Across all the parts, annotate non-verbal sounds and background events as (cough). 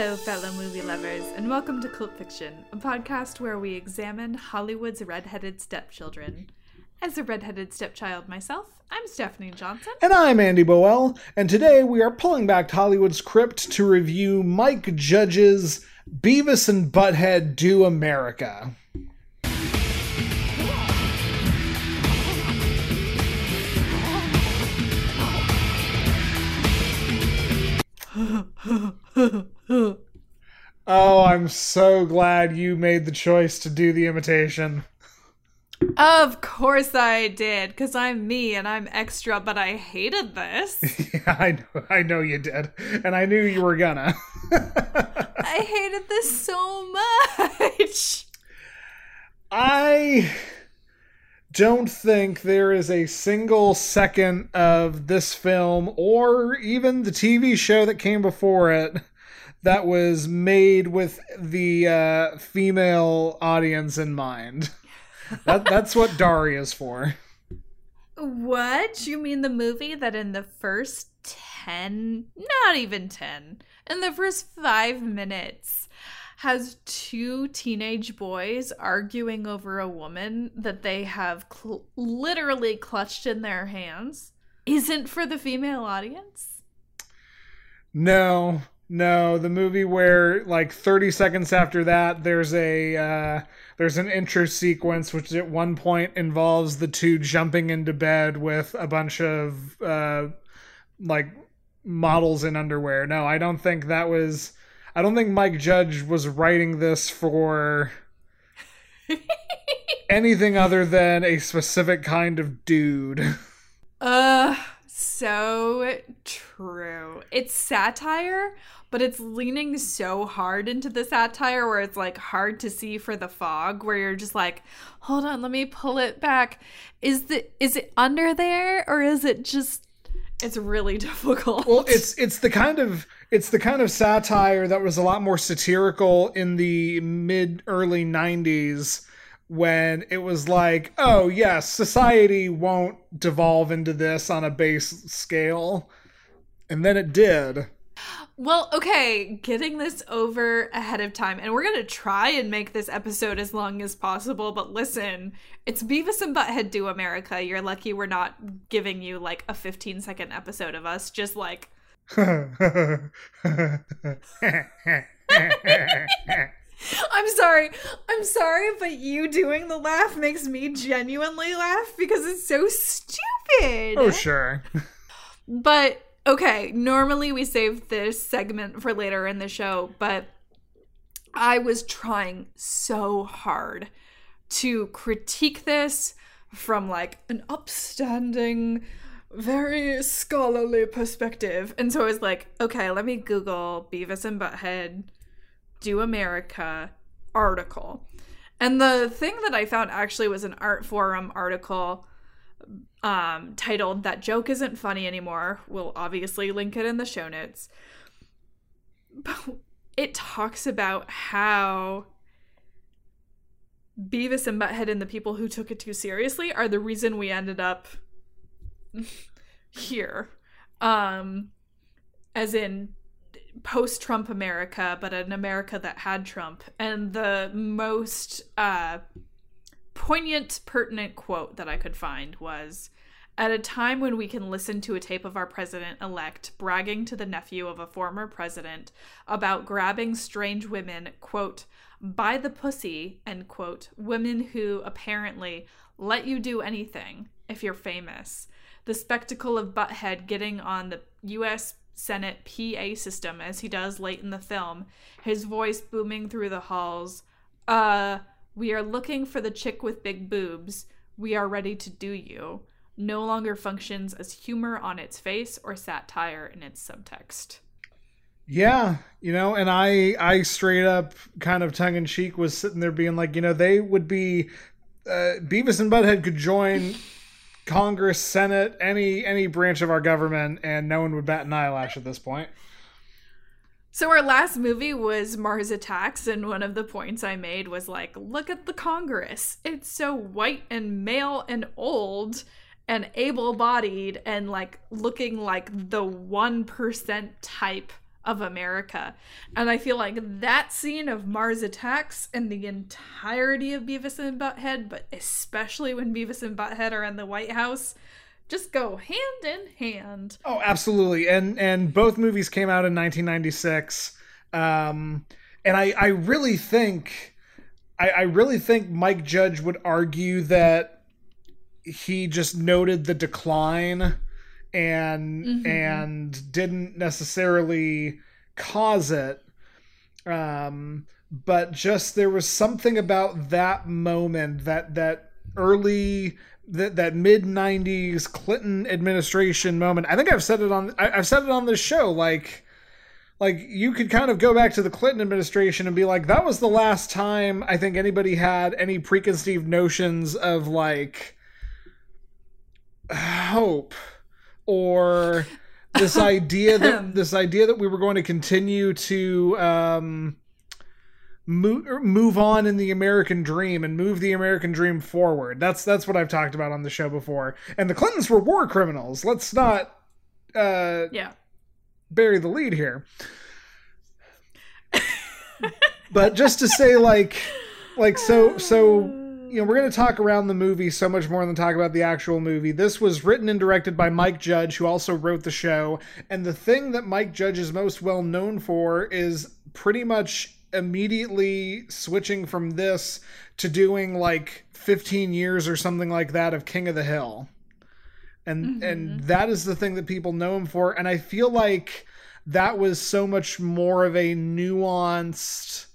Hello, fellow movie lovers, and welcome to Cult Fiction, a podcast where we examine Hollywood's redheaded stepchildren. As a redheaded stepchild myself, I'm Stephanie Johnson. And I'm Andy Boel, and today we are pulling back to Hollywood's crypt to review Mike Judge's Beavis and Butthead Do America. (laughs) (laughs) oh, I'm so glad you made the choice to do the imitation. Of course I did, because I'm me and I'm extra, but I hated this. (laughs) yeah, I know, I know you did, and I knew you were gonna. (laughs) I hated this so much. I don't think there is a single second of this film or even the TV show that came before it that was made with the uh, female audience in mind. That, that's what Daria is for. What? You mean the movie that in the first 10, not even 10, in the first five minutes has two teenage boys arguing over a woman that they have cl- literally clutched in their hands isn't for the female audience? No, no. The movie where like 30 seconds after that, there's a uh, there's an intro sequence which at one point involves the two jumping into bed with a bunch of uh, like models in underwear. No, I don't think that was I don't think Mike Judge was writing this for (laughs) anything other than a specific kind of dude. (laughs) Uh, so true. It's satire, but it's leaning so hard into the satire where it's like hard to see for the fog where you're just like, "Hold on, let me pull it back. Is the is it under there or is it just it's really (laughs) difficult. Well, it's it's the kind of it's the kind of satire that was a lot more satirical in the mid early 90s when it was like, oh yes, society won't devolve into this on a base scale. And then it did. Well, okay, getting this over ahead of time, and we're gonna try and make this episode as long as possible. But listen, it's Beavis and Butthead Do America. You're lucky we're not giving you like a 15 second episode of us just like. I'm sorry. I'm sorry, but you doing the laugh makes me genuinely laugh because it's so stupid. Oh, sure. but okay, normally we save this segment for later in the show, but I was trying so hard to critique this from like an upstanding, very scholarly perspective. And so I was like, okay, let me Google Beavis and Butthead Do America article. And the thing that I found actually was an art forum article um, titled That Joke Isn't Funny Anymore. We'll obviously link it in the show notes. But it talks about how Beavis and Butthead and the people who took it too seriously are the reason we ended up (laughs) here. Um, as in post Trump America, but an America that had Trump. And the most uh, poignant, pertinent quote that I could find was At a time when we can listen to a tape of our president elect bragging to the nephew of a former president about grabbing strange women, quote, by the pussy, end quote, women who apparently let you do anything if you're famous. The spectacle of Butthead getting on the U.S. Senate PA system as he does late in the film, his voice booming through the halls. Uh, we are looking for the chick with big boobs. We are ready to do you. No longer functions as humor on its face or satire in its subtext. Yeah, you know, and I I straight up kind of tongue in cheek was sitting there being like, you know, they would be uh, Beavis and Butthead could join Congress, Senate, any any branch of our government, and no one would bat an eyelash at this point. So our last movie was Mars Attacks, and one of the points I made was like, look at the Congress. It's so white and male and old and able-bodied and like looking like the 1% type of America. And I feel like that scene of Mars attacks and the entirety of Beavis and Butthead, but especially when Beavis and Butthead are in the White House, just go hand in hand. Oh, absolutely. And and both movies came out in 1996. Um and I I really think I, I really think Mike Judge would argue that he just noted the decline and mm-hmm. and didn't necessarily cause it um but just there was something about that moment that that early that that mid 90s clinton administration moment i think i've said it on I, i've said it on this show like like you could kind of go back to the clinton administration and be like that was the last time i think anybody had any preconceived notions of like (sighs) hope or this (laughs) idea that this idea that we were going to continue to um, move move on in the American dream and move the American dream forward. That's that's what I've talked about on the show before. And the Clintons were war criminals. Let's not uh, yeah bury the lead here. but just to say like like so so (laughs) you know, we're going to talk around the movie so much more than talk about the actual movie. This was written and directed by Mike Judge, who also wrote the show. And the thing that Mike Judge is most well known for is pretty much immediately switching from this to doing like 15 years or something like that of King of the Hill. And mm-hmm. and that is the thing that people know him for and I feel like that was so much more of a nuanced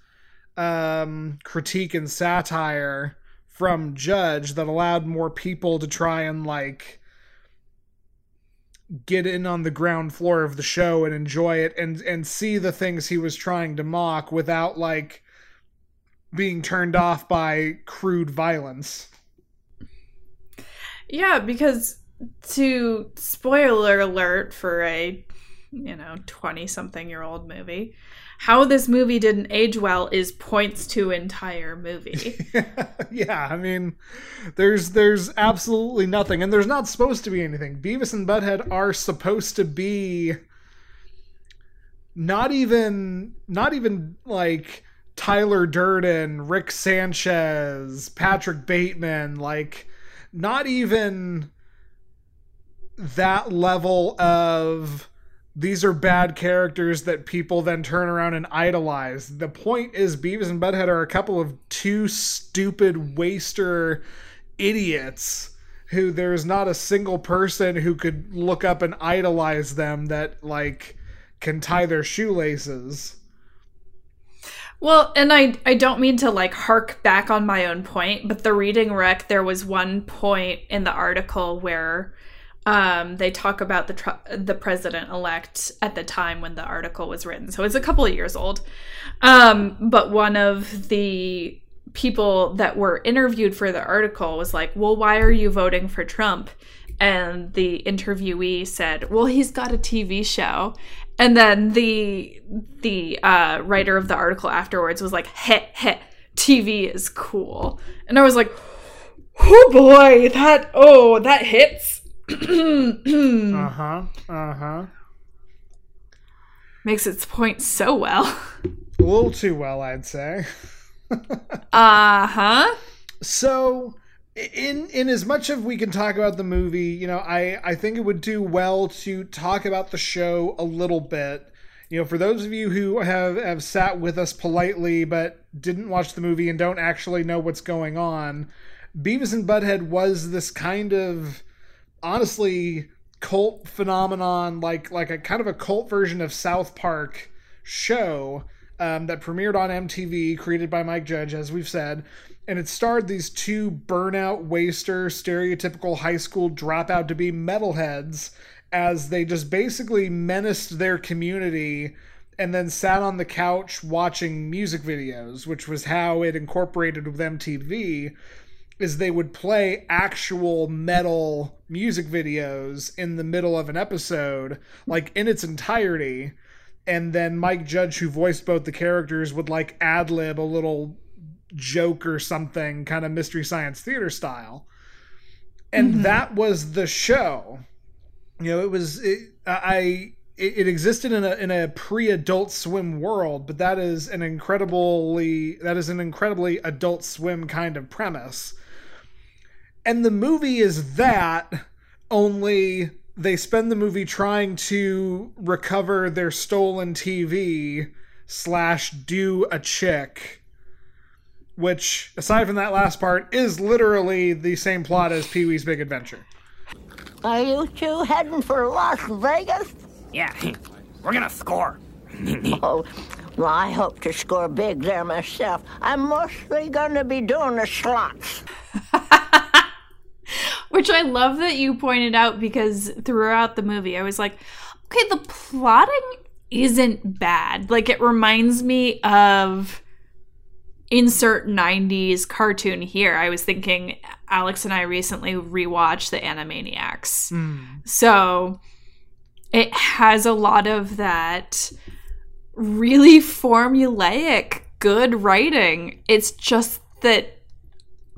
um critique and satire from Judge that allowed more people to try and like get in on the ground floor of the show and enjoy it and and see the things he was trying to mock without like being turned off by crude violence. Yeah, because to spoiler alert for a you know 20 something year old movie how this movie didn't age well is points to entire movie. (laughs) yeah, I mean, there's there's absolutely nothing, and there's not supposed to be anything. Beavis and Butthead are supposed to be not even not even like Tyler Durden, Rick Sanchez, Patrick Bateman, like not even that level of these are bad characters that people then turn around and idolize. The point is, Beavis and Butthead are a couple of two stupid waster idiots who there's not a single person who could look up and idolize them that like can tie their shoelaces. Well, and I I don't mean to like hark back on my own point, but the reading wreck there was one point in the article where um, they talk about the tr- the president elect at the time when the article was written, so it's a couple of years old. Um, but one of the people that were interviewed for the article was like, "Well, why are you voting for Trump?" And the interviewee said, "Well, he's got a TV show." And then the the uh, writer of the article afterwards was like, "Heh heh, TV is cool," and I was like, "Oh boy, that oh that hits." Uh huh. Uh huh. Makes its point so well. A little too well, I'd say. (laughs) uh huh. So, in in as much of we can talk about the movie, you know, I I think it would do well to talk about the show a little bit. You know, for those of you who have have sat with us politely but didn't watch the movie and don't actually know what's going on, Beavis and Butthead was this kind of honestly cult phenomenon, like like a kind of a cult version of South Park show um, that premiered on MTV, created by Mike Judge, as we've said. And it starred these two burnout, waster, stereotypical high school dropout to be metalheads as they just basically menaced their community and then sat on the couch watching music videos, which was how it incorporated with MTV is they would play actual metal music videos in the middle of an episode, like in its entirety. And then Mike Judge, who voiced both the characters, would like ad lib a little joke or something, kind of mystery science theater style. And mm-hmm. that was the show. You know, it was, it, I, it, it existed in a in a pre-adult swim world, but that is an incredibly that is an incredibly adult swim kind of premise. And the movie is that only they spend the movie trying to recover their stolen TV slash do a chick which aside from that last part is literally the same plot as pee-wee's big adventure Are you two heading for Las Vegas? Yeah, (laughs) we're gonna score. (laughs) Oh, well, I hope to score big there myself. I'm mostly gonna be doing the slots. (laughs) (laughs) Which I love that you pointed out because throughout the movie, I was like, okay, the plotting isn't bad. Like, it reminds me of insert 90s cartoon here. I was thinking, Alex and I recently rewatched the Animaniacs. Hmm. So it has a lot of that really formulaic good writing. It's just that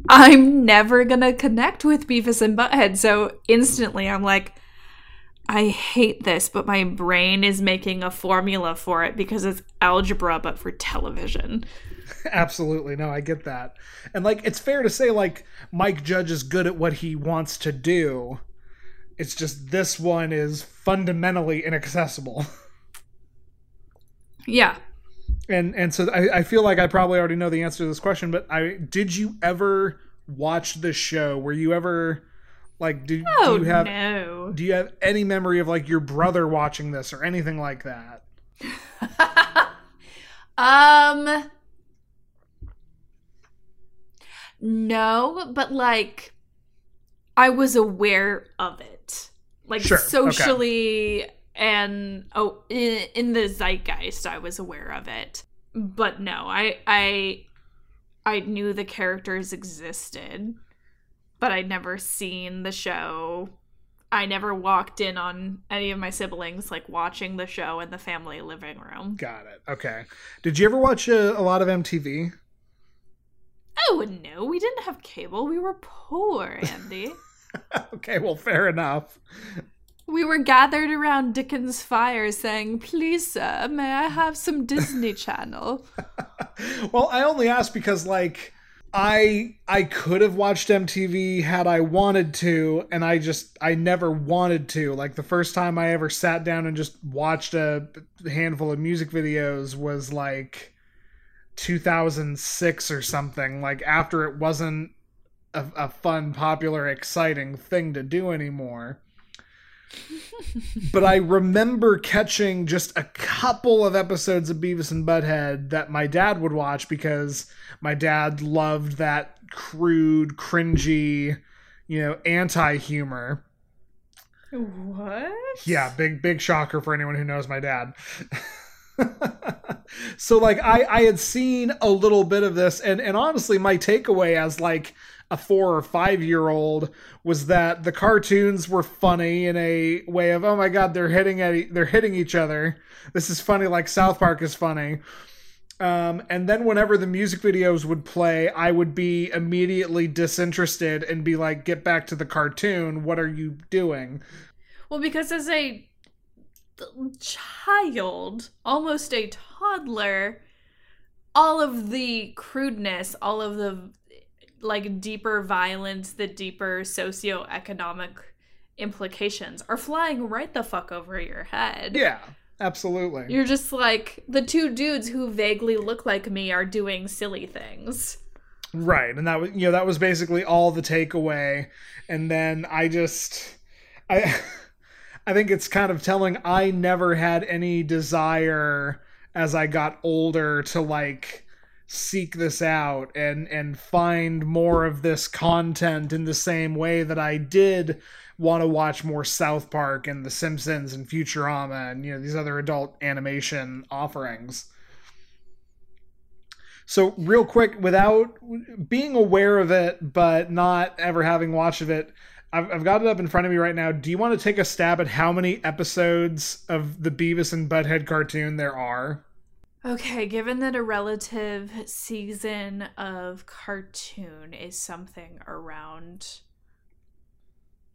I'm never gonna connect with Beavis and Butthead. So instantly I'm like, I hate this, but my brain is making a formula for it because it's algebra, but for television. (laughs) Absolutely. No, I get that. And like it's fair to say like Mike Judge is good at what he wants to do. It's just this one is fundamentally inaccessible. (laughs) Yeah. And and so I, I feel like I probably already know the answer to this question, but I did you ever watch this show? Were you ever like do, Oh do you have no. do you have any memory of like your brother watching this or anything like that? (laughs) Um No, but like I was aware of it. Like Sure, okay. And oh in, in the zeitgeist I was aware of it. But no, I I I knew the characters existed, but I'd never seen the show. I never walked in on any of my siblings like watching the show in the family living room. Got it. Okay. Did you ever watch a, a lot of MTV? Oh no, we didn't have cable. We were poor, Andy. (laughs) okay, well, fair enough. We were gathered around Dickens' fire saying, Please, sir, may I have some Disney Channel? (laughs) well, I only asked because like I I could have watched MTV had I wanted to, and I just I never wanted to. Like the first time I ever sat down and just watched a handful of music videos was like 2006 or something. Like after it wasn't a, a fun, popular, exciting thing to do anymore. But I remember catching just a couple of episodes of Beavis and Butthead that my dad would watch because my dad loved that crude, cringy, you know, anti humor. What? Yeah, big big shocker for anyone who knows my dad. (laughs) so like I I had seen a little bit of this and and honestly my takeaway as like a 4 or 5 year old was that the cartoons were funny in a way of oh my god they're hitting at e- they're hitting each other. This is funny like South Park is funny. Um, and then whenever the music videos would play, I would be immediately disinterested and be like, "Get back to the cartoon! What are you doing?" Well, because as a child, almost a toddler, all of the crudeness, all of the like deeper violence, the deeper socioeconomic implications are flying right the fuck over your head. Yeah, absolutely. You're just like the two dudes who vaguely look like me are doing silly things. Right, and that was you know that was basically all the takeaway, and then I just I (laughs) I think it's kind of telling I never had any desire as I got older to like seek this out and and find more of this content in the same way that I did want to watch more South Park and The Simpsons and Futurama and you know these other adult animation offerings. So, real quick, without being aware of it, but not ever having watched of it, I've, I've got it up in front of me right now. Do you want to take a stab at how many episodes of the Beavis and Butthead cartoon there are? Okay, given that a relative season of cartoon is something around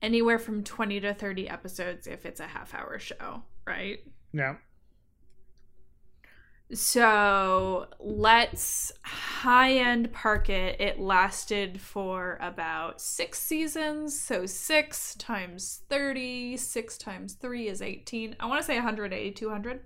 anywhere from 20 to 30 episodes if it's a half hour show. right? Yeah. So let's high end park it. It lasted for about six seasons. So six times 30, six times three is 18. I want to say 180, 200.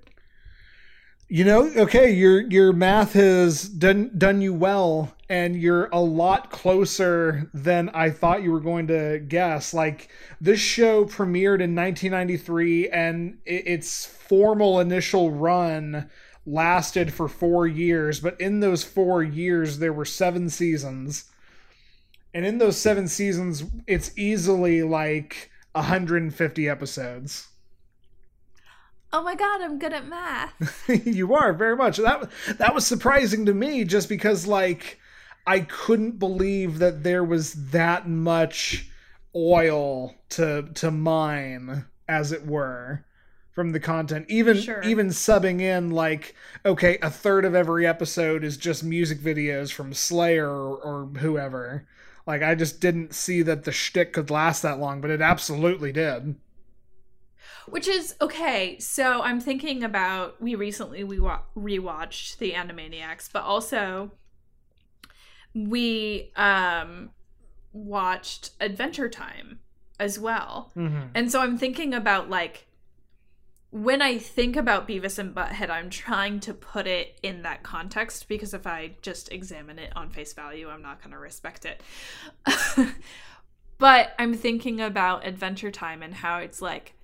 You know, okay, your your math has done done you well, and you're a lot closer than I thought you were going to guess. Like this show premiered in 1993, and it, its formal initial run lasted for four years. But in those four years, there were seven seasons, and in those seven seasons, it's easily like 150 episodes. Oh my god, I'm good at math. (laughs) you are very much. That that was surprising to me just because like I couldn't believe that there was that much oil to to mine as it were from the content even Sure. even subbing in like okay a third of every episode is just music videos from Slayer or, or whoever like I just didn't see that the shtick could last that long but it absolutely did Which is okay. So I'm thinking about we recently we wa- rewatched the Animaniacs, but also we um watched Adventure Time as well. mm-hmm. And so I'm thinking about like when I think about Beavis and Butthead, I'm trying to put it in that context because if I just examine it on face value, I'm not going to respect it. (laughs) but I'm thinking about Adventure Time and how it's like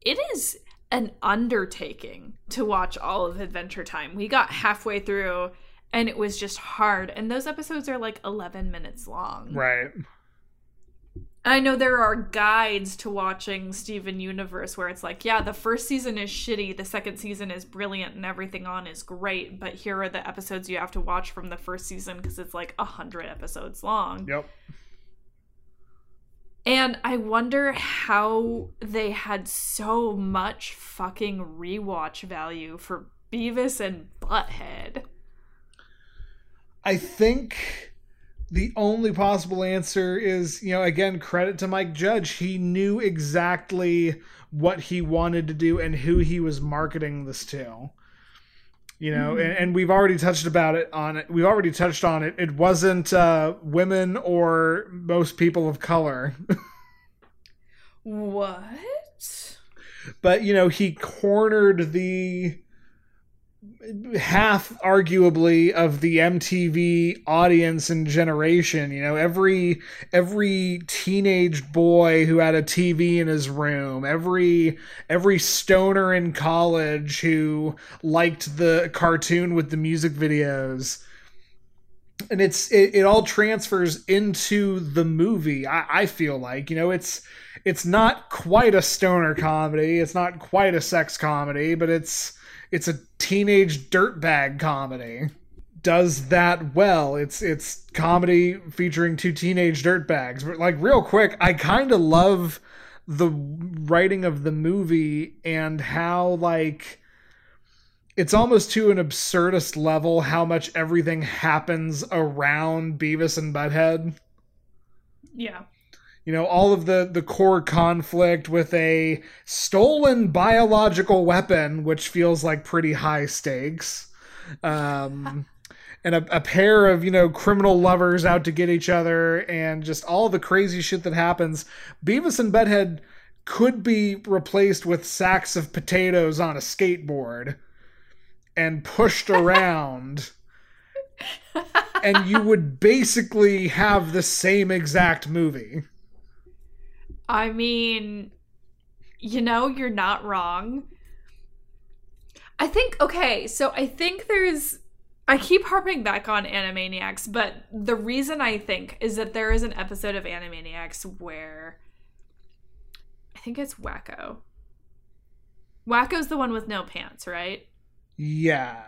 it is an undertaking to watch all of Adventure Time. We got halfway through and it was just hard. And those episodes are like 11 minutes long. right I know there are guides to watching Steven Universe where it's like, yeah, the first season is shitty, the second season is brilliant, and everything on is great, but here are the episodes you have to watch from the first season because it's like a hundred episodes long. yep And I wonder how they had so much fucking rewatch value for Beavis and Butthead. I think the only possible answer is, you know, again, credit to Mike Judge. He knew exactly what he wanted to do and who he was marketing this to. You know, and, and we've already touched about it on it. We've already touched on it. It wasn't uh, women or most people of color, What? but you know, he cornered the half arguably of the MTV audience and generation you know every every teenage boy who had a TV in his room every every stoner in college who liked the cartoon with the music videos. And it's it, it all transfers into the movie I, I feel like you know it's it's not quite a stoner comedy it's not quite a sex comedy but it's it's a teenage dirtbag comedy. Does that well. It's it's comedy featuring two teenage dirtbags. But like real quick i kind of love the writing of the movie and how like it's almost to an absurdist level how much everything happens around beavis and butthead. Yeah. You know all of the the core conflict with a stolen biological weapon which feels like pretty high stakes um and a, a pair of you know criminal lovers out to get each other and just all the crazy shit that happens. Beavis and butthead could be replaced with sacks of potatoes on a skateboard and pushed around and you would basically have the same exact movie I mean, you know, you're not wrong. I think, okay, so I think there's. I keep harping back on Animaniacs, but the reason I think is that there is an episode of Animaniacs where. I think it's Wakko. Wakko's the one with no pants, right? Yeah.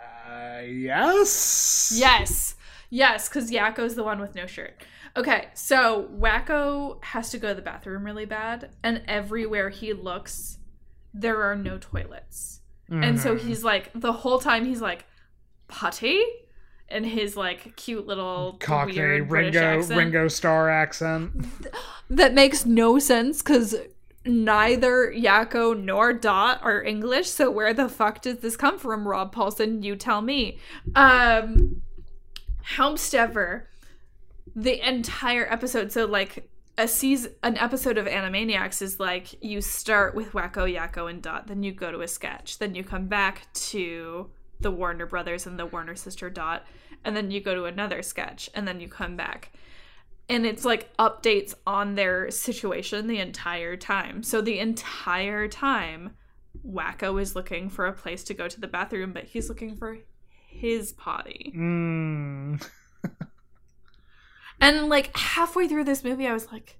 Yes. Yes. Yes, because Yakko's the one with no shirt. Okay, so Wakko has to go to the bathroom really bad, and everywhere he looks, there are no toilets. And so Mhm. he's like, the whole time he's like, putty? In his like cute little British Ringo accent. Ringo Starr accent. That makes no sense because neither Yakko nor Dot are English, so where the fuck does this come from, Rob Paulsen? You tell me. Um Helmstever, the entire episode, so like a season an episode of Animaniacs is like you start with Wakko, Yakko, and Dot, then you go to a sketch, then you come back to the Warner Brothers and the Warner sister Dot, and then you go to another sketch, and then you come back and it's like updates on their situation the entire time. So the entire time, Wakko is looking for a place to go to the bathroom, but he's looking for his potty. Mm. (laughs) And like halfway through this movie, I was like,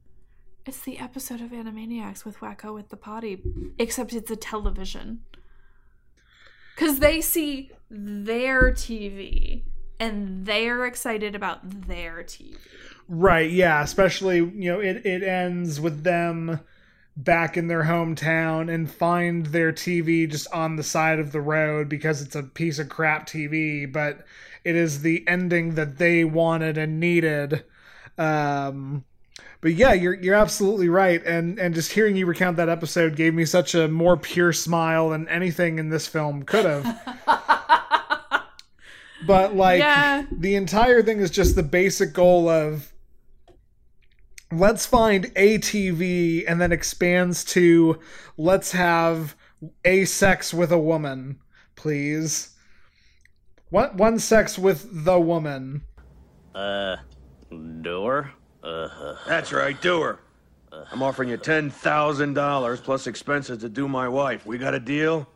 it's the episode of Animaniacs with Wakko with the potty, except it's a television. Because they see their TV and they're excited about their TV. Right, yeah, especially, you know, it, it ends with them back in their hometown and find their TV just on the side of the road because it's a piece of crap TV, but it is the ending that they wanted and needed. Um but yeah, you're you're absolutely right, and and just hearing you recount that episode gave me such a more pure smile than anything in this film could have. (laughs) but like Yeah. the entire thing is just the basic goal of let's find a TV and then expands to let's have a sex with a woman, please. One one sex with the woman. Uh, door? Uh, That's right, do her. I'm offering you $10,000 plus expenses to do my wife. We got a deal?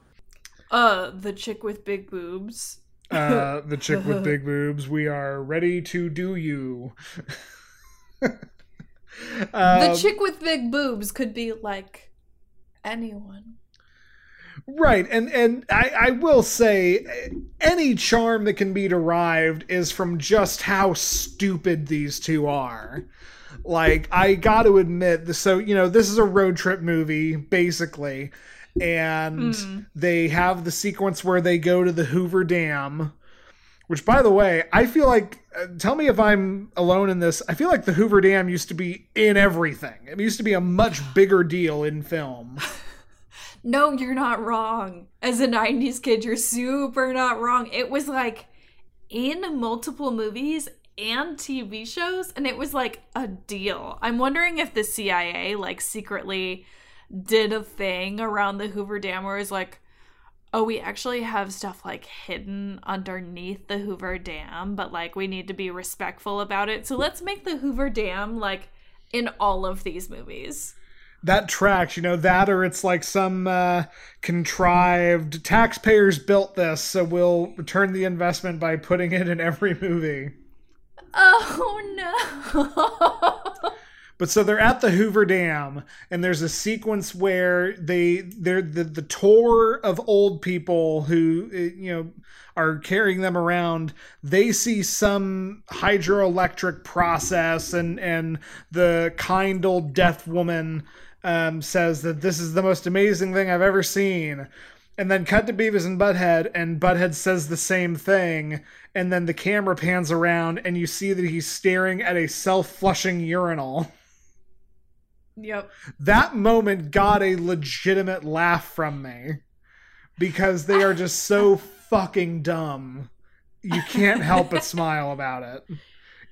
Uh, the chick with big boobs. Uh, (laughs) the chick with big boobs. We are ready to do you. the (laughs) Um, chick with big boobs could be like anyone. Right, and and I, I will say, any charm that can be derived is from just how stupid these two are. Like I got to admit, so you know, this is a road trip movie basically, and they have the sequence where they go to the Hoover Dam. Which, by the way, I feel like, uh, tell me if I'm alone in this. I feel like the Hoover Dam used to be in everything. It used to be a much bigger deal in film. (laughs) No, you're not wrong. As a 90s kid, you're super not wrong. It was like in multiple movies and TV shows, and it was like a deal. I'm wondering if the CIA like secretly did a thing around the Hoover Dam where it's like, oh, we actually have stuff like hidden underneath the Hoover Dam, but like we need to be respectful about it. So let's make the Hoover Dam like in all of these movies. That tracks, you know, that or it's like some uh, contrived taxpayers built this, so we'll return the investment by putting it in every movie. Oh no. But so they're at the Hoover Dam, and there's a sequence where they they're the the tour of old people who uh, you know are carrying them around. They see some hydroelectric process, and and the kind old deaf woman um, says that this is the most amazing thing I've ever seen. And then cut to Beavis and Butthead, and Butthead says the same thing. And then the camera pans around, and you see that he's staring at a self flushing urinal. yep. That moment got a legitimate laugh from me because they are just so fucking dumb. You can't help but smile about it.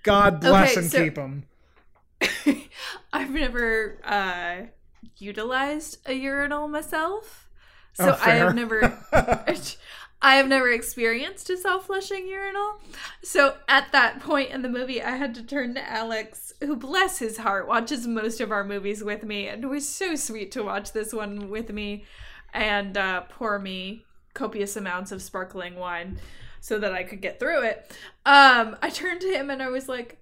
God bless Okay, and so- keep them. (laughs) I've never uh utilized a urinal myself. So Oh, I have never (laughs) (laughs) I have never experienced a self-flushing urinal. So at that point in the movie I had to turn to Alex, who bless his heart watches most of our movies with me and it was so sweet to watch this one with me and uh pour me copious amounts of sparkling wine so that I could get through it. Um I turned to him and I was like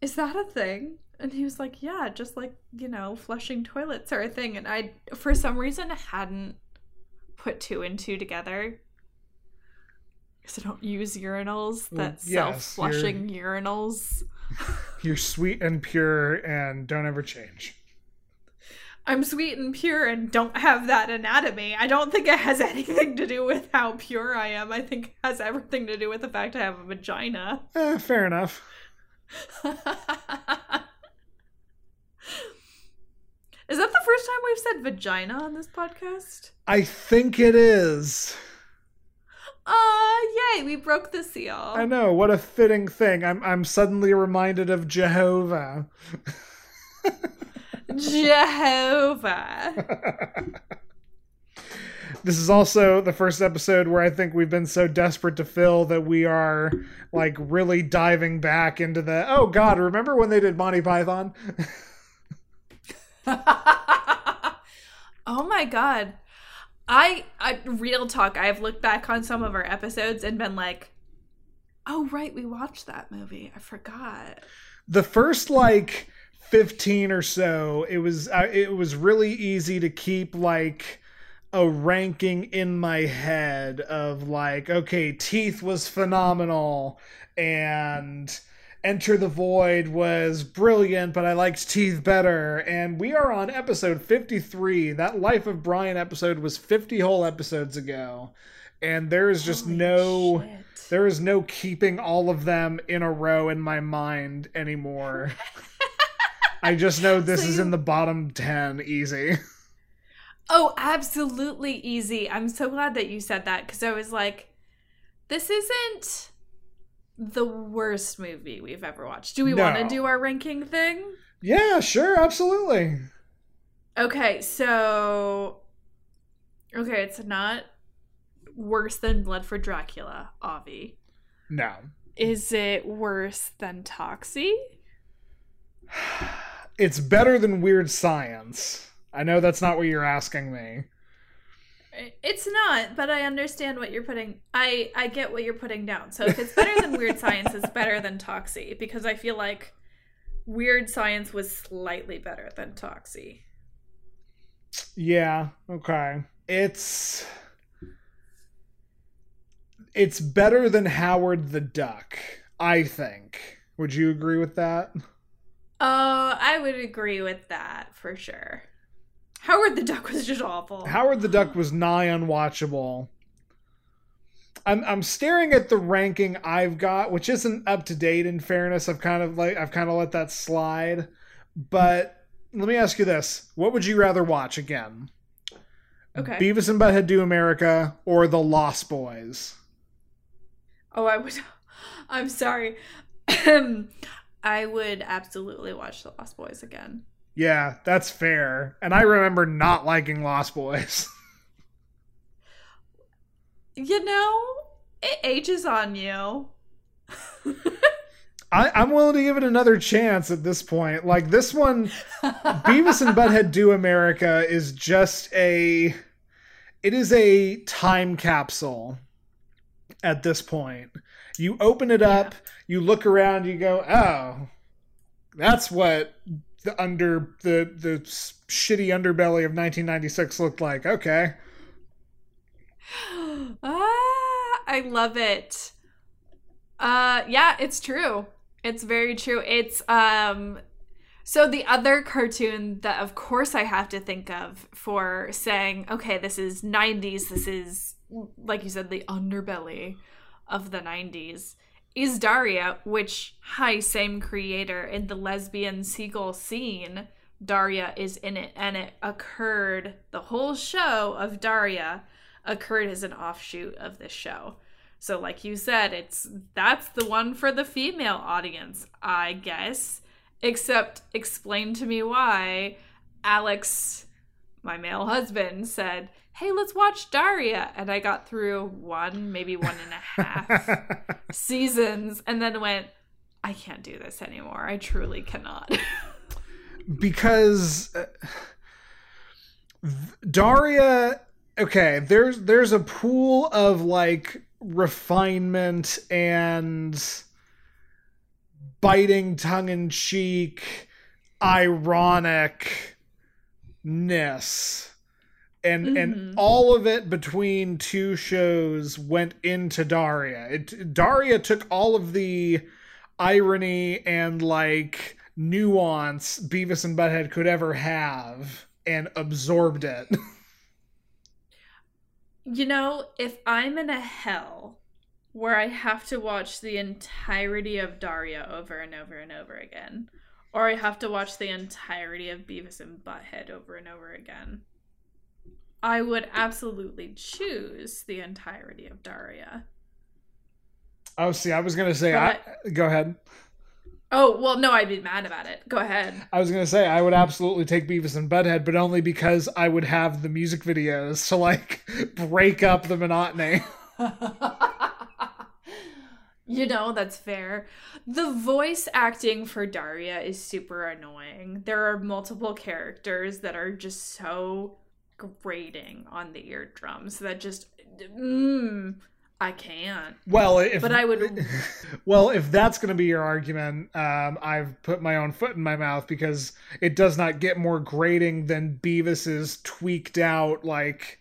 is that a thing? And he was like, yeah, just like, you know, flushing toilets are a thing. And I, for some reason, hadn't put two and two together. Because I don't use urinals that yes, self flushing urinals. (laughs) You're sweet and pure and don't ever change. I'm sweet and pure and don't have that anatomy. I don't think it has (laughs) anything to do with how pure I am. I think it has everything to do with the fact I have a vagina. Eh, fair (laughs) Is that the first time we've said vagina on this podcast? I think it is. Ah, yay, we broke the seal. I know, what a fitting thing. I'm I'm suddenly reminded of Jehovah. Jehovah. (laughs) this is also the first episode where I think we've been so desperate to fill that we are like really diving back into the oh god, remember when they did Monty Python? (laughs) (laughs) oh my god. I, I real talk, I've looked back on some of our episodes and been like, "Oh right, we watched that movie. I forgot." the first like 15 or so it was uh, it was really easy to keep like a ranking in my head of like okay teeth was phenomenal and enter the void was brilliant but i liked teeth better and we are on episode 53 that life of brian episode was 50 whole episodes ago and there is just Holy no shit. there is no keeping all of them in a row in my mind anymore. (laughs) I just know this So is in the bottom 10 easy. Oh, absolutely easy. I'm so glad that you said that because I was like, this isn't the worst movie we've ever watched. Do we want to do our ranking thing? yeah, sure, absolutely. Okay, so. Okay, it's not worse than Blood for Dracula, Avi. No. Is it worse than Toxie? (sighs) It's better than Weird Science. I know that's not what you're asking me. It's not, but I understand what you're putting. I I get what you're putting down. So if it's better than Weird Science, it's better than Toxie because I feel like Weird Science was slightly better than Toxie. Yeah, okay. It's it's better than Howard the Duck, I think. Would you agree with that? Oh, I would agree with that for sure. Howard the Duck was just awful. Howard the Duck was nigh unwatchable. I'm I'm staring at the ranking I've got, which isn't up to date. In fairness, I've kind of like I've kind of let that slide. But let me ask you this: What would you rather watch again? okay. Beavis and Butthead Do America or The Lost Boys? oh, I would. (laughs) I'm sorry. (clears throat) I would absolutely watch The Lost Boys again. Yeah, that's fair. And I remember not liking Lost Boys. (laughs) You know, it ages on you. (laughs) I, I'm willing to give it another chance at this point. Like this one, Beavis and Butthead Do America is just a, it is a time capsule. At this point, you open it up, you look around, you go, oh, that's what the under the the shitty underbelly of 1996 looked like. Okay, (gasps) ah, I love it. Uh yeah, it's true. It's very true. It's um so the other cartoon that of course I have to think of for saying, okay, this is 90s, this is like you said the underbelly of the 90s is Daria, which hi, same creator in the lesbian seagull scene. Daria is in it, and it occurred. The whole show of Daria occurred as an offshoot of this show. So, like you said, it's that's the one for the female audience, I guess. Except, explain to me why Alex, my male husband, said, "Hey, let's watch Daria," and I got through one, maybe one and a half (laughs) seasons, and then went, "I can't do this anymore. I truly cannot." (laughs) because uh, Daria okay there's there's a pool of like refinement and biting tongue in cheek ironicness and and Mhm. all of it between two shows went into Daria. It Daria took all of the irony and like nuance Beavis and Butthead could ever have and absorbed it. (laughs) You know, if I'm in a hell where I have to watch the entirety of Daria over and over and over again, or I have to watch the entirety of Beavis and Butthead over and over again. I would absolutely choose the entirety of Daria. Oh, see, I was gonna say, I, go ahead. Oh well, no, I'd be mad about it. Go ahead. I was gonna say I would absolutely take Beavis and Butthead, but only because I would have the music videos to like (laughs) break up the monotony. (laughs) You know, that's fair. The voice acting for Daria is super annoying. There are multiple characters that are just so grating on the eardrums that just mm, I can't. Well, if But I would (laughs) well, if that's going to be your argument, um, I've put my own foot in my mouth because it does not get more grating than Beavis's tweaked out like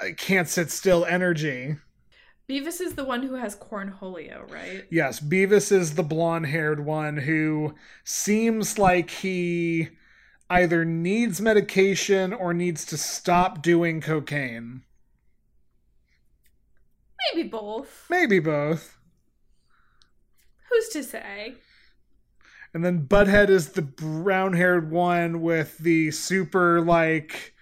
I can't sit still energy. Beavis is the one who has cornholio, right? Yes, Beavis is the blonde-haired one who seems like he either needs medication or needs to stop doing cocaine. Maybe both. Maybe both. Who's to say? And then Butthead is the brown haired one with the super, like,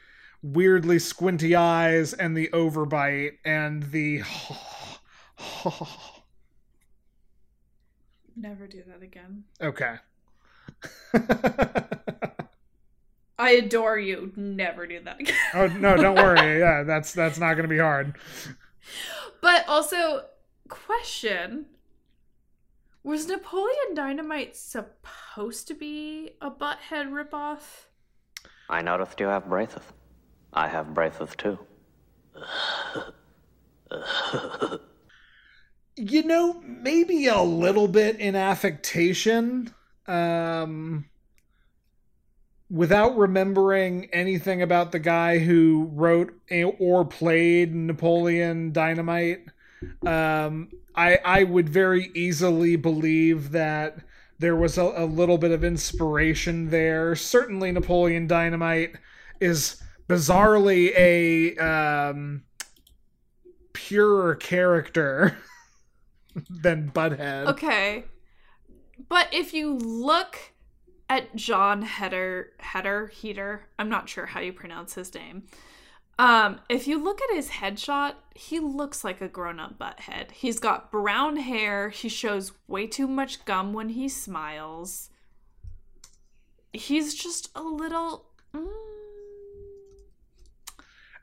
weirdly squinty eyes and the overbite and the. Never do that again. (laughs) okay. (laughs) I adore you. Never do that again. oh no, don't worry. (laughs) Yeah, that's that's not going to be hard. But also, question Was Napoleon Dynamite supposed to be a butthead ripoff? I noticed you have braces. I have braces too. You know, maybe a little bit in affectation. Um without remembering anything about the guy who wrote or played Napoleon Dynamite, um, I I would very easily believe that there was a, a little bit of inspiration there. Certainly, Napoleon Dynamite is bizarrely a um, purer character (laughs) than Butthead. Okay. But if you look at Jon Heder Heder Heater, I'm not sure how you pronounce his name. Um, if you look at his headshot, he looks like a grown-up butthead. He's got brown hair, he shows way too much gum when he smiles. He's just a little mm,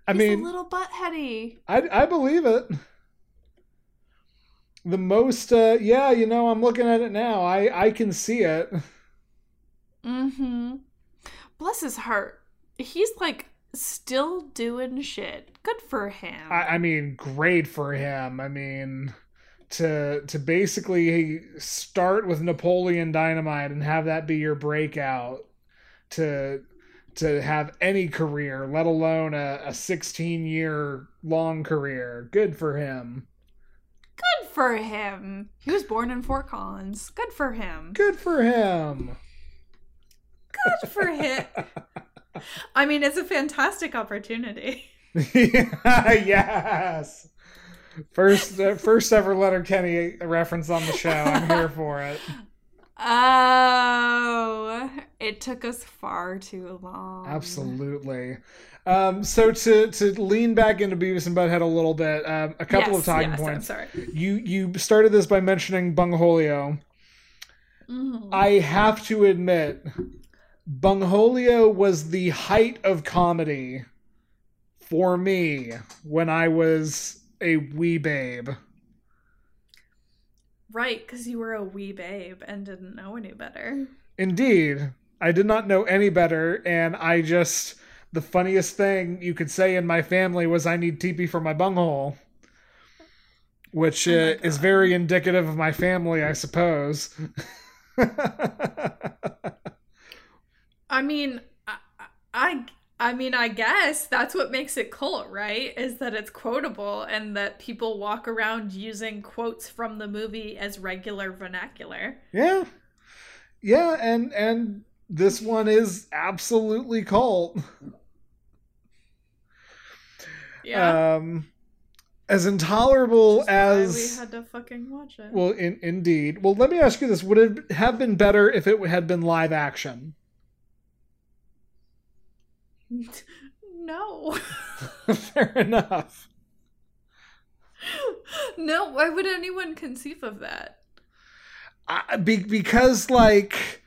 I he's mean, a little buttheady. I I believe it. The most, uh, yeah, you know, I'm looking at it now. I I can see it. Mm-hmm. Bless his heart. He's like still doing shit. Good for him. I, I mean, great for him. I mean, to to basically start with Napoleon Dynamite and have that be your breakout to to have any career, let alone a, a 16 year long career. Good for him. Good for him. He was born in Fort Collins. Good for him. Good for him. Good for him. I mean, it's a fantastic opportunity. (laughs) yes. First, uh, first ever Letterkenny reference on the show. I'm here for it. Oh, it took us far too long. Absolutely. Um, so to to lean back into Beavis and Butthead a little bit, um, a couple Yes, of talking yes, I'm points. sorry. You you started this by mentioning Bungholio. Mhm. I have to admit, Bungholio was the height of comedy for me when I was a wee babe. Right, because you were a wee babe and didn't know any better. Indeed, I did not know any better, and I just the funniest thing you could say in my family was I need teepee for my bunghole, which Oh uh, is very indicative of my family, I suppose. (laughs) I mean, I, I, I mean, I guess that's what makes it cult, right? Is that it's quotable and that people walk around using quotes from the movie as regular vernacular. yeah, yeah, and and this one is absolutely cult. Yeah. Um, as intolerable Why we as had to fucking watch it. well, in, indeed. Well, let me ask you this: Would it have been better if it had been live action? No. (laughs) Fair enough. no, why would anyone conceive of that? I, be, because like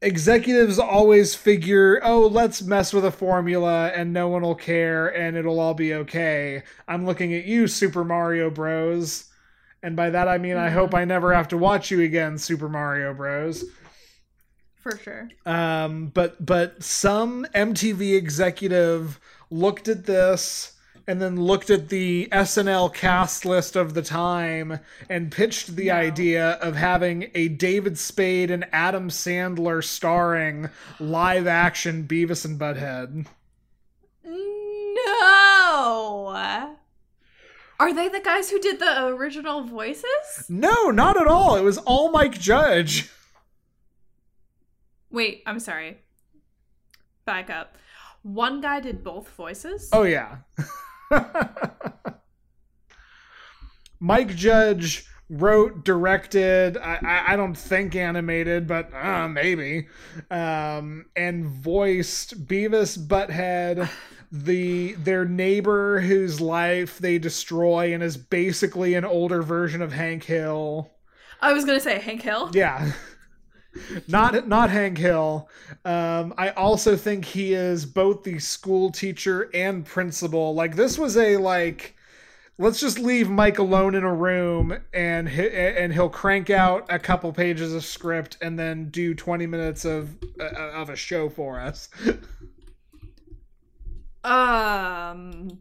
executives always figure, oh, let's mess with a formula and no one will care and it'll all be okay. I'm looking at you, Super Mario Bros. And by that I mean I hope mm. I never have to watch you again, Super Mario Bros. For sure. Um, but but some MTV executive looked at this and then looked at the SNL cast list of the time and pitched the idea of having a David Spade and Adam Sandler starring live action Beavis and Butthead. No. Are they the guys who did the original voices? No, not at all. It was all Mike Judge. Wait, I'm sorry. Back up. One guy did both voices? Oh yeah. (laughs) Mike Judge wrote, directed. I, I, I don't think animated, but uh, maybe, um, and voiced Beavis Butthead, the their neighbor whose life they destroy, and is basically an older version of Hank Hill. I was going to say Hank Hill. Yeah. Not not Hank Hill. Um, I also think he is both the school teacher and principal. Like this was a like let's just leave Mike alone in a room and he, and he'll crank out a couple pages of script and then do 20 minutes of uh, of a show for us. Um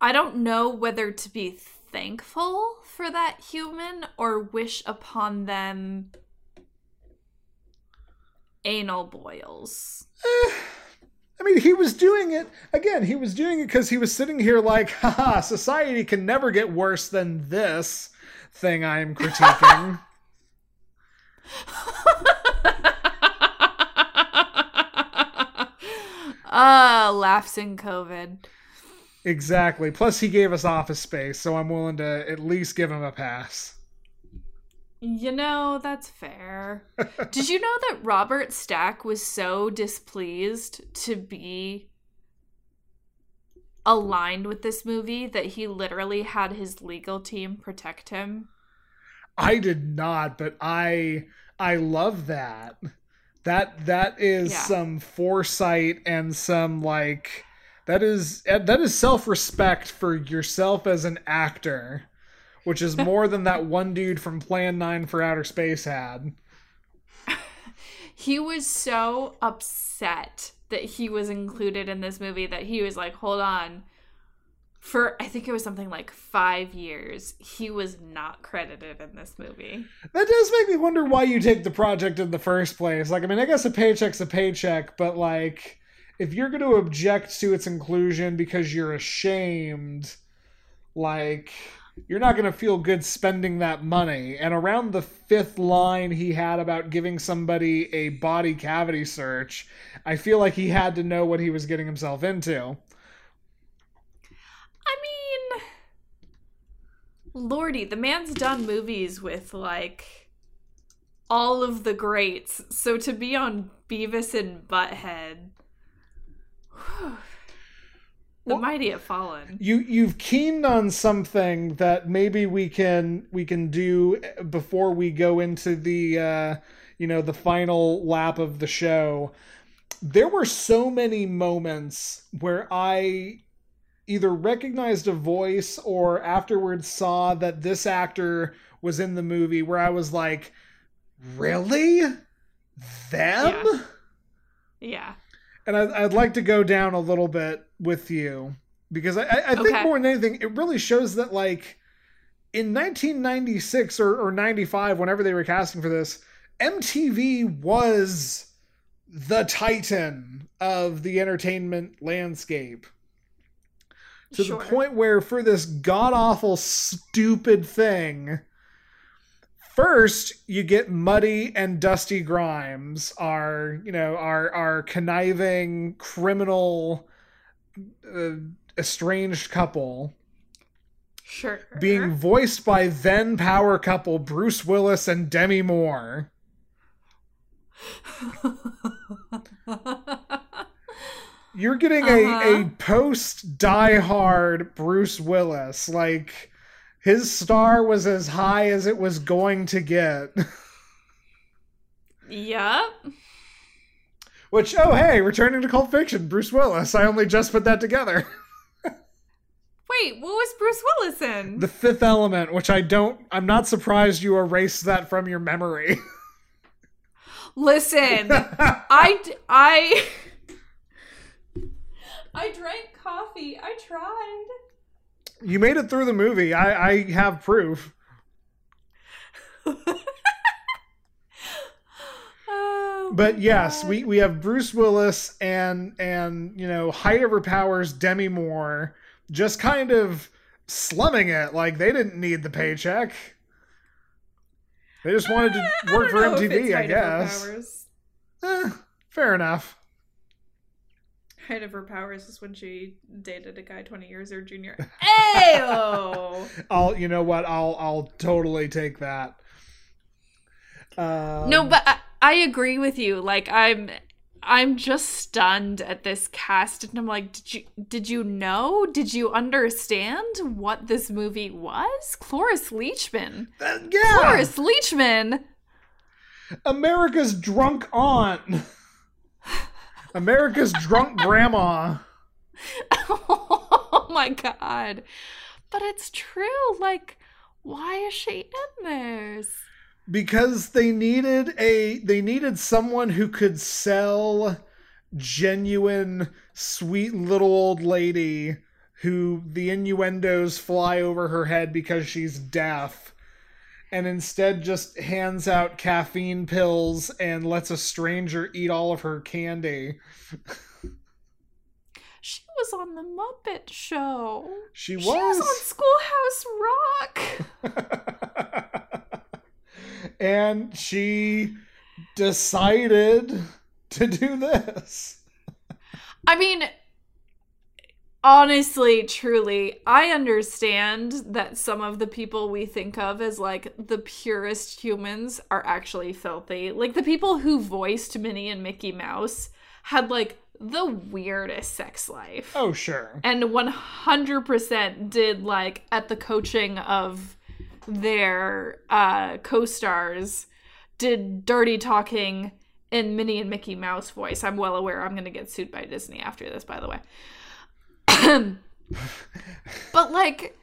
I don't know whether to be thankful for that human or wish upon them anal boils. I mean, he was doing it again. He was doing it because he was sitting here like, (laughs) haha, society can never get worse than this thing I'm critiquing. (laughs) Ah, laughs in COVID. exactly. Plus, he gave us office space, so I'm willing to at least give him a pass. You know, that's fair. (laughs) Did you know that Robert Stack was so displeased to be aligned with this movie that he literally had his legal team protect him? I did not, but I I love that. That that is Yeah. some foresight and some like that is that is self-respect for yourself as an actor, which is more than that one dude from Plan 9 for Outer Space had. He was so upset that he was included in this movie that he was like, hold on. For I think it was something like five years, he was not credited in this movie. That does make me wonder why you take the project in the first place. Like, I mean, I guess a paycheck's a paycheck, but like, if you're going to object to its inclusion because you're ashamed, like, you're not going to feel good spending that money. And around the fifth line he had about giving somebody a body cavity search, I feel like he had to know what he was getting himself into. I mean, Lordy, the man's done movies with like all of the greats. So to be on Beavis and Butthead, whew, the Well- mighty have fallen. you you've keened on something that maybe we can we can do before we go into the uh you know the final lap of the show there were so many moments where i either recognized a voice or afterwards saw that this actor was in the movie where i was like really them Yeah. Yeah. And I'd, I'd like to go down a little bit with you because I, I, I think Okay. more than anything, it really shows that like in 1996 or, or 95, whenever they were casting for this, MTV was the titan of the entertainment landscape to Sure. the point where for this god awful stupid thing first you get muddy and dusty grimes our you know our our conniving criminal uh, estranged couple Sure. being voiced by then power couple Bruce Willis and Demi Moore. You're getting a, Uh-huh. a post Die Hard Bruce Willis. Like, his star was as high as it was going to get. (laughs) yep. Which, oh, hey, returning to Cult Fiction, Bruce Willis. I only just put that together. (laughs) Wait, what was Bruce Willis in? The Fifth Element, which I don't, I'm not surprised you erased that from your memory. (laughs) Listen, I I I drank coffee. I tried. You made it through the movie. I, I have proof. (laughs) Oh, But yes, God. we, we have Bruce Willis and and you know height of her powers Demi Moore just kind of slumming it like they didn't need the paycheck. They just wanted to (laughs) work for don't know if it's MTV, I height of her guess. Eh, fair enough. Height of her powers is when she dated a guy twenty years her junior. (laughs) Ayo. I'll you know what I'll I'll totally take that. Um, no, but I, I agree with you. Like I'm I'm just stunned at this cast and I'm like, did you did you know? Did you understand what this movie was? Cloris Leachman. uh, yeah, Cloris Leachman. America's drunk aunt, (laughs) America's drunk grandma. (laughs) oh my god. But it's true. Like, why is she in this? because they needed a they needed someone who could sell genuine sweet little old lady who the innuendos fly over her head because she's deaf and instead just hands out caffeine pills and lets a stranger eat all of her candy (laughs) She was on the Muppet Show. she She was on Schoolhouse Rock. (laughs) and she decided to do this I mean, honestly, truly, I understand that some of the people we think of as like the purest humans are actually filthy. Like the people who voiced Minnie and Mickey Mouse had like the weirdest sex life. oh sure and 100% did like at the coaching of their uh co-stars did dirty talking in Minnie and Mickey Mouse voice. I'm well aware I'm going to get sued by Disney after this by the way. (laughs) but like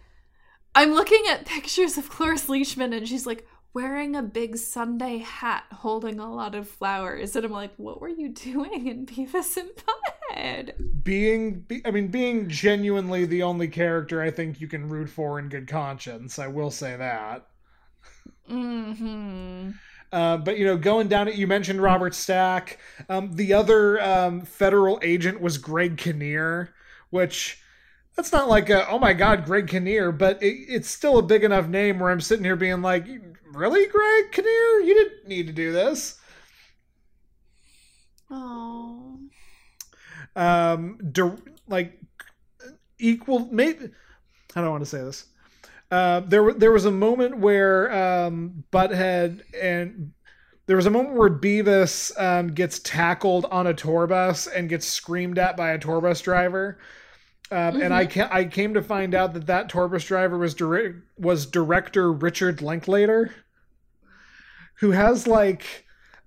I'm looking at pictures of Cloris Leachman and she's like wearing a big Sunday hat holding a lot of flowers and I'm like what were you doing in Beavis and Butthead? being be, i mean being genuinely the only character i think you can root for in good conscience i will say that Mhm. uh, but you know going down it you mentioned robert stack um, the other um, federal agent was greg kinnear which that's not like a oh my god greg kinnear but it, it's still a big enough name where i'm sitting here being like really greg kinnear you didn't need to do this Oh. um di- like equal maybe I don't want to say this. Uh, there there was a moment where um, Butthead and there was a moment where Beavis um, gets tackled on a tour bus and gets screamed at by a tour bus driver. Um, And I ca- I came to find out that that tour bus driver was was director Richard Linklater, who has like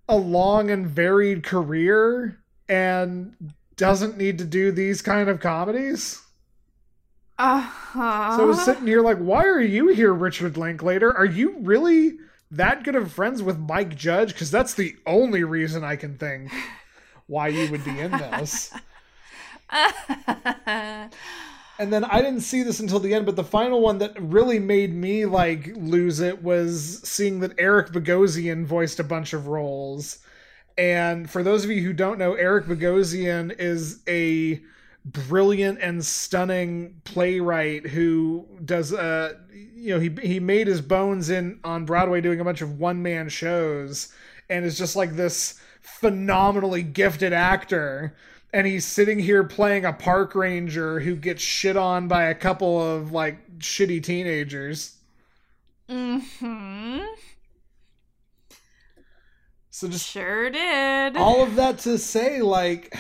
a long and varied career and doesn't need to do these kind of comedies. Uh-huh. So I was sitting here like, why are you here, Richard Linklater? Are you really that good of friends with Mike Judge? Because that's the only reason I can think why you would be in this. (laughs) (laughs) And then I didn't see this until the end, but the final one that really made me like lose it was seeing that Eric Bogosian voiced a bunch of roles. And for those of you who don't know, Eric Bogosian is a brilliant and stunning playwright who does uh you know he he made his bones in on Broadway doing a bunch of one man shows and is just like this phenomenally gifted actor and he's sitting here playing a park ranger who gets shit on by a couple of like shitty teenagers. hmm So just Sure did. all of that to say like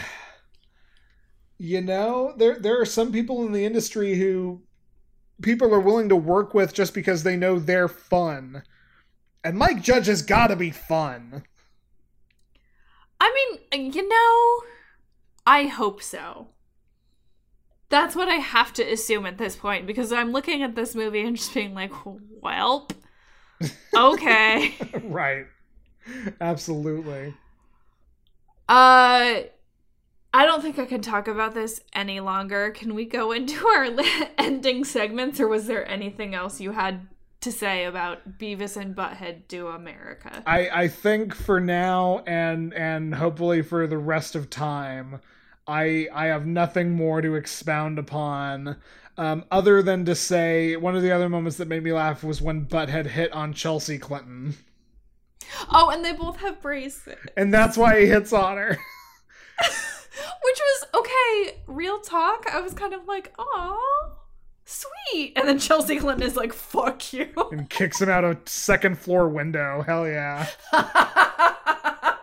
you know there there are some people in the industry who people are willing to work with just because they know they're fun and mike judge has got to be fun I mean, you know, I hope so. That's what I have to assume at this point because I'm looking at this movie and just being like, "Welp, (laughs) okay." right absolutely Uh, I don't think I can talk about this any longer. Can we go into our (laughs) ending segments, or was there anything else you had to say about Beavis and Butthead Do America? i i think for now and and hopefully for the rest of time i i have nothing more to expound upon um, other than to say one of the other moments that made me laugh was when Butthead hit on Chelsea Clinton. Oh, and they both have braces. And that's why he hits on her. (laughs) (laughs) Which was okay, real talk. I was kind of like, oh, sweet. And then Chelsea Clinton is like, fuck you. and kicks him out a second floor window. Hell yeah. (laughs)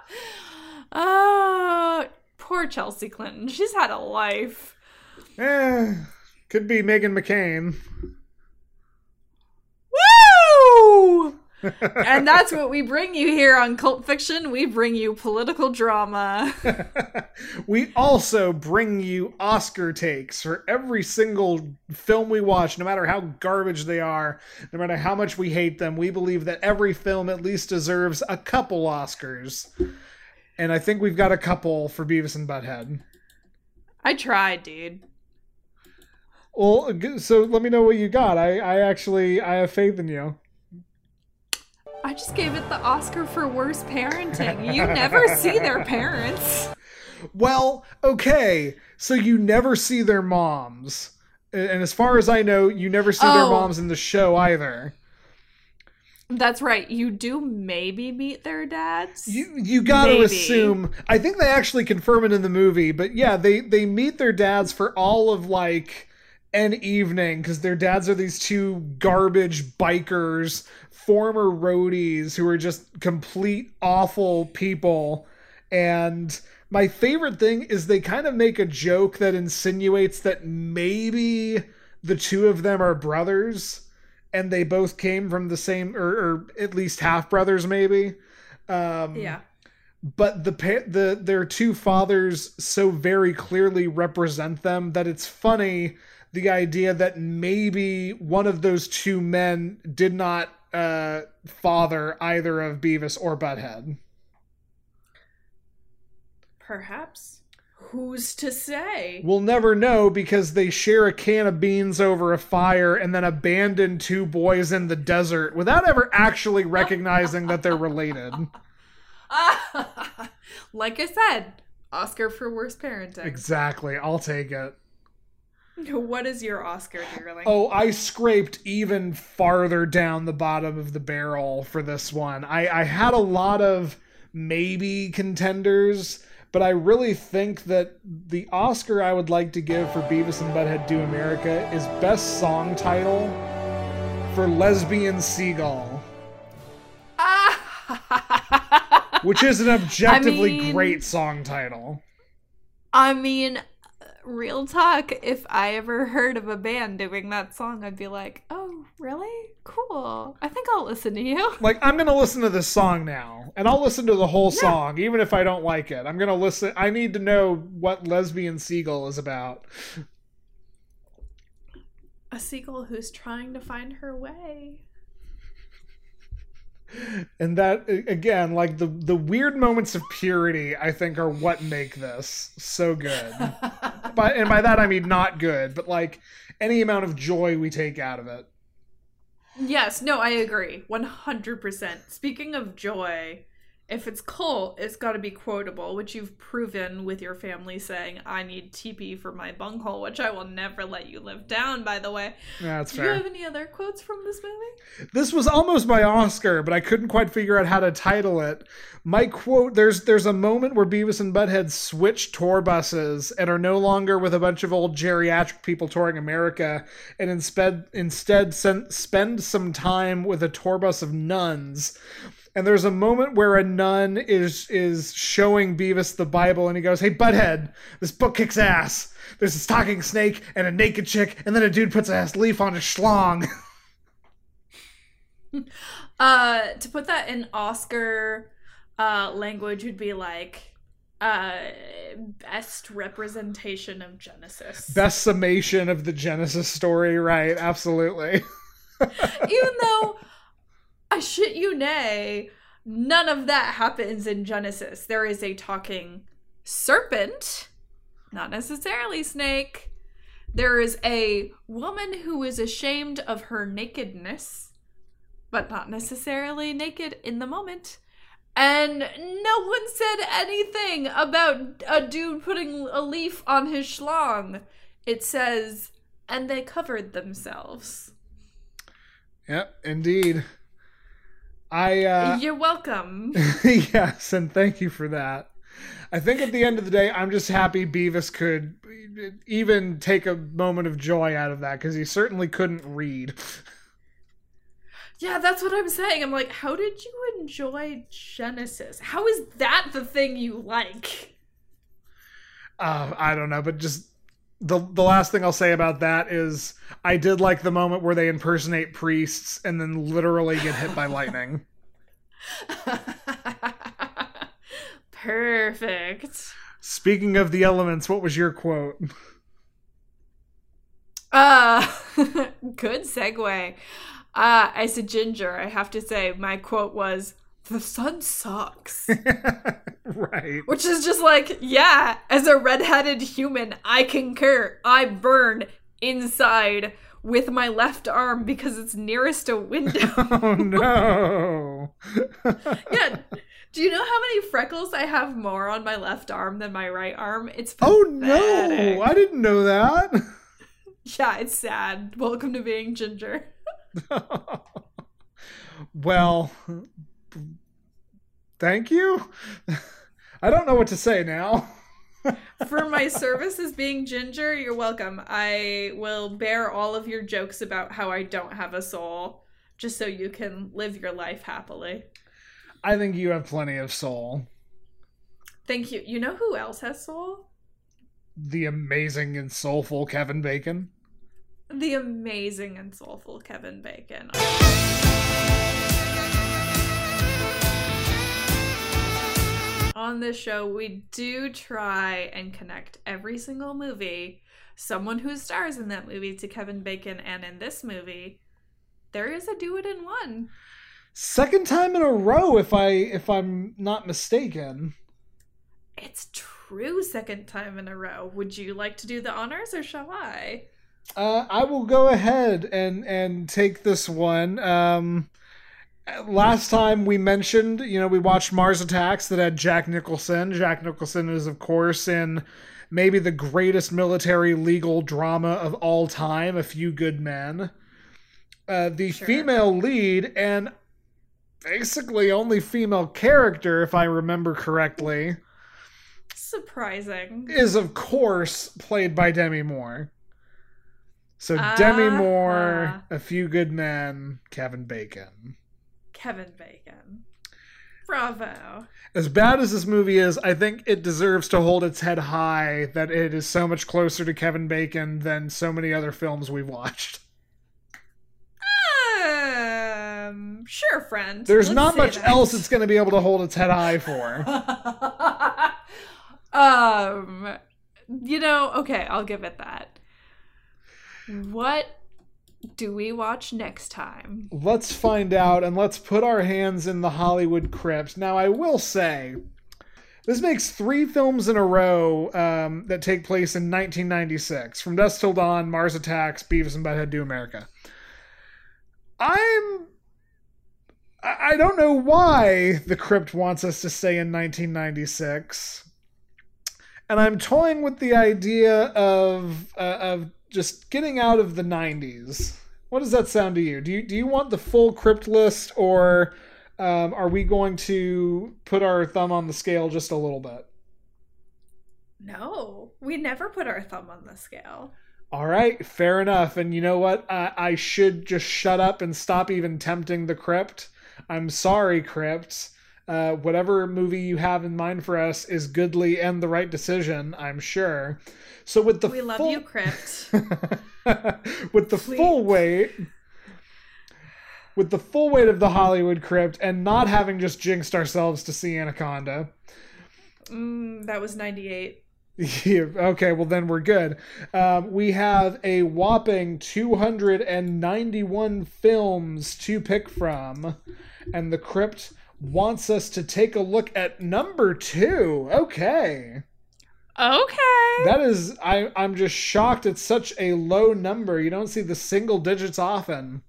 oh, poor Chelsea Clinton. She's had a life. Eh, could be Meghan McCain. Woo! And that's what we bring you here on Cult Fiction. We bring you political drama. (laughs) we also bring you Oscar takes for every single film we watch, no matter how garbage they are, no matter how much we hate them. We believe that every film at least deserves a couple Oscars. And I think we've got a couple for Beavis and Butthead. I tried, dude. Well, so let me know what you got. I, I actually I have faith in you. I just gave it the Oscar for worst parenting. You never (laughs) see their parents. Well, okay. So you never see their moms. And as far as I know, you never see their Oh. moms in the show either. That's right. You do maybe meet their dads. You you got to assume. I think they actually confirm it in the movie, but yeah, they they meet their dads for all of like an evening because their dads are these two garbage bikers, former roadies who are just complete awful people. And my favorite thing is they kind of make a joke that insinuates that maybe the two of them are brothers and they both came from the same or, or at least half brothers maybe um yeah. but the the their two fathers so very clearly represent them that it's funny the idea that maybe one of those two men did not uh father either of Beavis or Butthead. Perhaps. Who's to say? We'll never know because they share a can of beans over a fire and then abandon two boys in the desert without ever actually recognizing that they're related. (laughs) like I said, Oscar for worst parenting. Exactly. I'll take it. (laughs) What is your Oscar, dearling? Oh, I scraped even farther down the bottom of the barrel for this one. I, I had a lot of maybe contenders, but I really think that the Oscar I would like to give for Beavis and Butthead Do America is Best Song Title for Lesbian Seagull, (laughs) which is an objectively mean- great song title. I mean, real talk, if I ever heard of a band doing that song, I'd be like, oh, really? Cool. I think I'll listen to you. like I'm gonna listen to this song now, and I'll listen to the whole song, even if I don't like it. I'm gonna listen. I need to know what lesbian seagull is about. A seagull who's trying to find her way. And that again, like the the weird moments of purity, I think are what make this so good. (laughs) by and by that I mean not good, but like any amount of joy we take out of it. Yes, no, I agree. 100%. Speaking of joy if it's cult, it's got to be quotable, which you've proven with your family saying, "I need TP for my bunghole," which I will never let you live down. By the way, Yeah, that's do fair. you have any other quotes from this movie? This was almost my Oscar, but I couldn't quite figure out how to title it. My quote: "There's there's a moment where Beavis and Butthead switch tour buses and are no longer with a bunch of old geriatric people touring America, and instead instead spend some time with a tour bus of nuns." And there's a moment where a nun is is showing Beavis the Bible, and he goes, "Hey, Butthead, this book kicks ass. There's a talking snake and a naked chick, and then a dude puts a leaf on his schlong." (laughs) Uh, to put that in Oscar uh, language would be like uh, best representation of Genesis. best summation of the Genesis story, right? Absolutely. (laughs) Even though I shit you nay, none of that happens in Genesis. There is a talking serpent, not necessarily snake. There is a woman who is ashamed of her nakedness, but not necessarily naked in the moment. And no one said anything about a dude putting a leaf on his schlong. It says, and they covered themselves. Yep, indeed. I uh You're welcome. (laughs) yes, and thank you for that. I think at the end of the day, I'm just happy Beavis could even take a moment of joy out of that because he certainly couldn't read. Yeah, that's what I'm saying. I'm like, how did you enjoy Genesis? How is that the thing you like? Uh, I don't know, but just the the last thing I'll say about that is I did like the moment where they impersonate priests and then literally get hit by lightning. (laughs) Perfect. Speaking of the elements, what was your quote? Uh, (laughs) good segue. Uh, as a ginger, I have to say my quote was, "The sun sucks," (laughs) right. which is just like, yeah. As a redheaded human, I concur. I burn inside with my left arm because it's nearest a window. (laughs) Oh no. yeah. Do you know how many freckles I have more on my left arm than my right arm? It's Oh no. I didn't know that. Yeah, it's sad. Welcome to being ginger. (laughs) well, thank you. (laughs) I don't know what to say now. (laughs) For my service as being ginger, you're welcome. I will bear all of your jokes about how I don't have a soul just so you can live your life happily. I think you have plenty of soul. Thank you. You know who else has soul? The amazing and soulful Kevin Bacon. The amazing and soulful Kevin Bacon. On this show, we do try and connect every single movie, someone who stars in that movie, to Kevin Bacon, and in this movie, there is a do it in one. Second time in a row if I if I'm not mistaken. It's true, second time in a row. Would you like to do the honors or shall I? Uh, I will go ahead and and take this one. Um, last time we mentioned, you know, we watched Mars Attacks that had Jack Nicholson. Jack Nicholson is, of course, in maybe the greatest military legal drama of all time, A Few Good Men. Uh, the Sure. female lead and basically only female character, if I remember correctly, Surprising. is of course played by Demi Moore. So Demi Ah. Moore, A Few Good Men, Kevin Bacon. Kevin Bacon. Bravo. As bad as this movie is, I think it deserves to hold its head high that it is so much closer to Kevin Bacon than so many other films we've watched. Um, sure, friend. There's Let's not much that. else it's going to be able to hold its head high for. (laughs) um, you know, okay, I'll give it that. What do we watch next time? let's find out and let's put our hands in the Hollywood crypt. Now, I will say, this makes three films in a row um, that take place in 1996 From Dusk Till Dawn, Mars Attacks, Beavis and Butthead Do America. I'm. I I don't know why the crypt wants us to stay in 1996. And I'm toying with the idea of uh, of just getting out of the 90s. What does that sound to you? Do you do you want the full crypt list or um, are we going to put our thumb on the scale just a little bit? No, we never put our thumb on the scale. All right, fair enough. And you know what? I, I should just shut up and stop even tempting the crypt. I'm sorry, crypt. Uh, whatever movie you have in mind for us is goodly and the right decision, I'm sure. So with the We love full... you, Crypt. (laughs) with the full weight with the full weight of the Hollywood crypt and not having just jinxed ourselves to see Anaconda. mm, that was 98. Yeah, (laughs) okay, well then we're good. Um, we have a whopping 291 films to pick from, and the crypt wants us to take a look at number two. Okay. Okay. That is, I, I'm just shocked it's such a low number. You don't see the single digits often.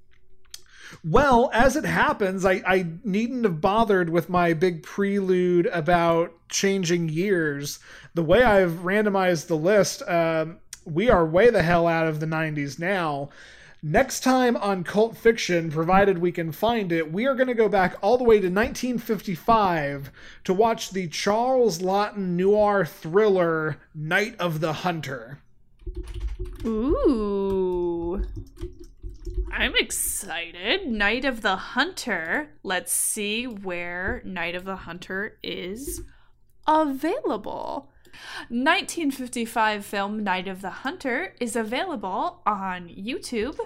Well, as it happens, I, I needn't have bothered with my big prelude about changing years. The way I've randomized the list, um, we are way the hell out of the 90s now. Next time on Cult Fiction, provided we can find it, we are going to go back all the way to 1955 to watch the Charles Laughton noir thriller Night of the Hunter. Ooh. I'm excited. Night of the Hunter. Let's see where Night of the Hunter is available. 1955 film Night of the Hunter is available on YouTube,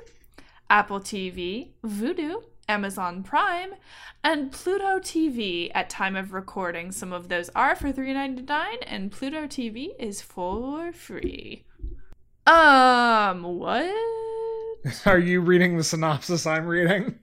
Apple TV, Vudu, Amazon Prime, and Pluto TV at time of recording. Some of those are for $3.99 and Pluto TV is for free. Um, what? (laughs) Are you reading the synopsis I'm reading?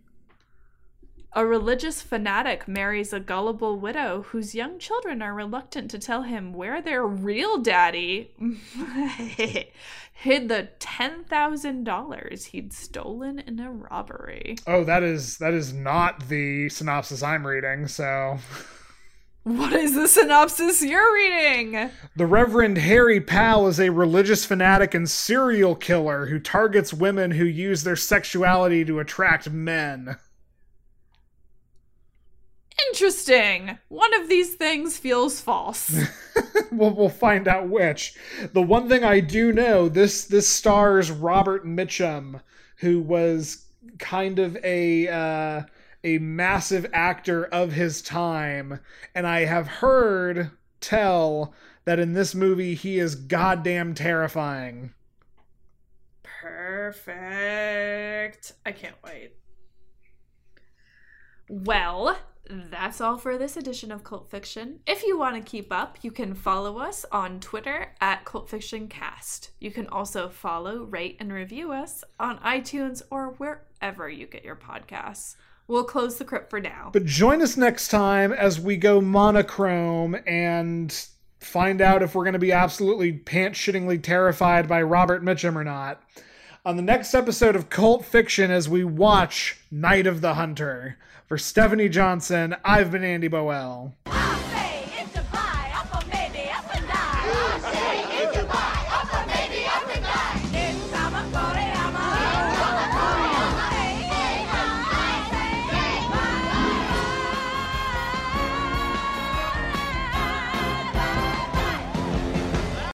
A religious fanatic marries a gullible widow whose young children are reluctant to tell him where their real daddy (laughs) hid the $10,000 he'd stolen in a robbery. Oh, that is that is not the synopsis I'm reading, so What is the synopsis you're reading? The Reverend Harry Powell is a religious fanatic and serial killer who targets women who use their sexuality to attract men. Interesting. One of these things feels false. (laughs) we'll, we'll find out which. The one thing I do know, this this stars Robert Mitchum, who was kind of a uh, a massive actor of his time, and I have heard tell that in this movie he is goddamn terrifying. Perfect. I can't wait. Well, that's all for this edition of Cult Fiction. If you want to keep up, you can follow us on Twitter at Cult Fiction Cast. You can also follow, rate, and review us on iTunes or wherever you get your podcasts. We'll close the crypt for now. But join us next time as we go monochrome and find out if we're going to be absolutely pants shittingly terrified by Robert Mitchum or not. On the next episode of Cult Fiction, as we watch Night of the Hunter. For Stephanie Johnson, I've been Andy Boel.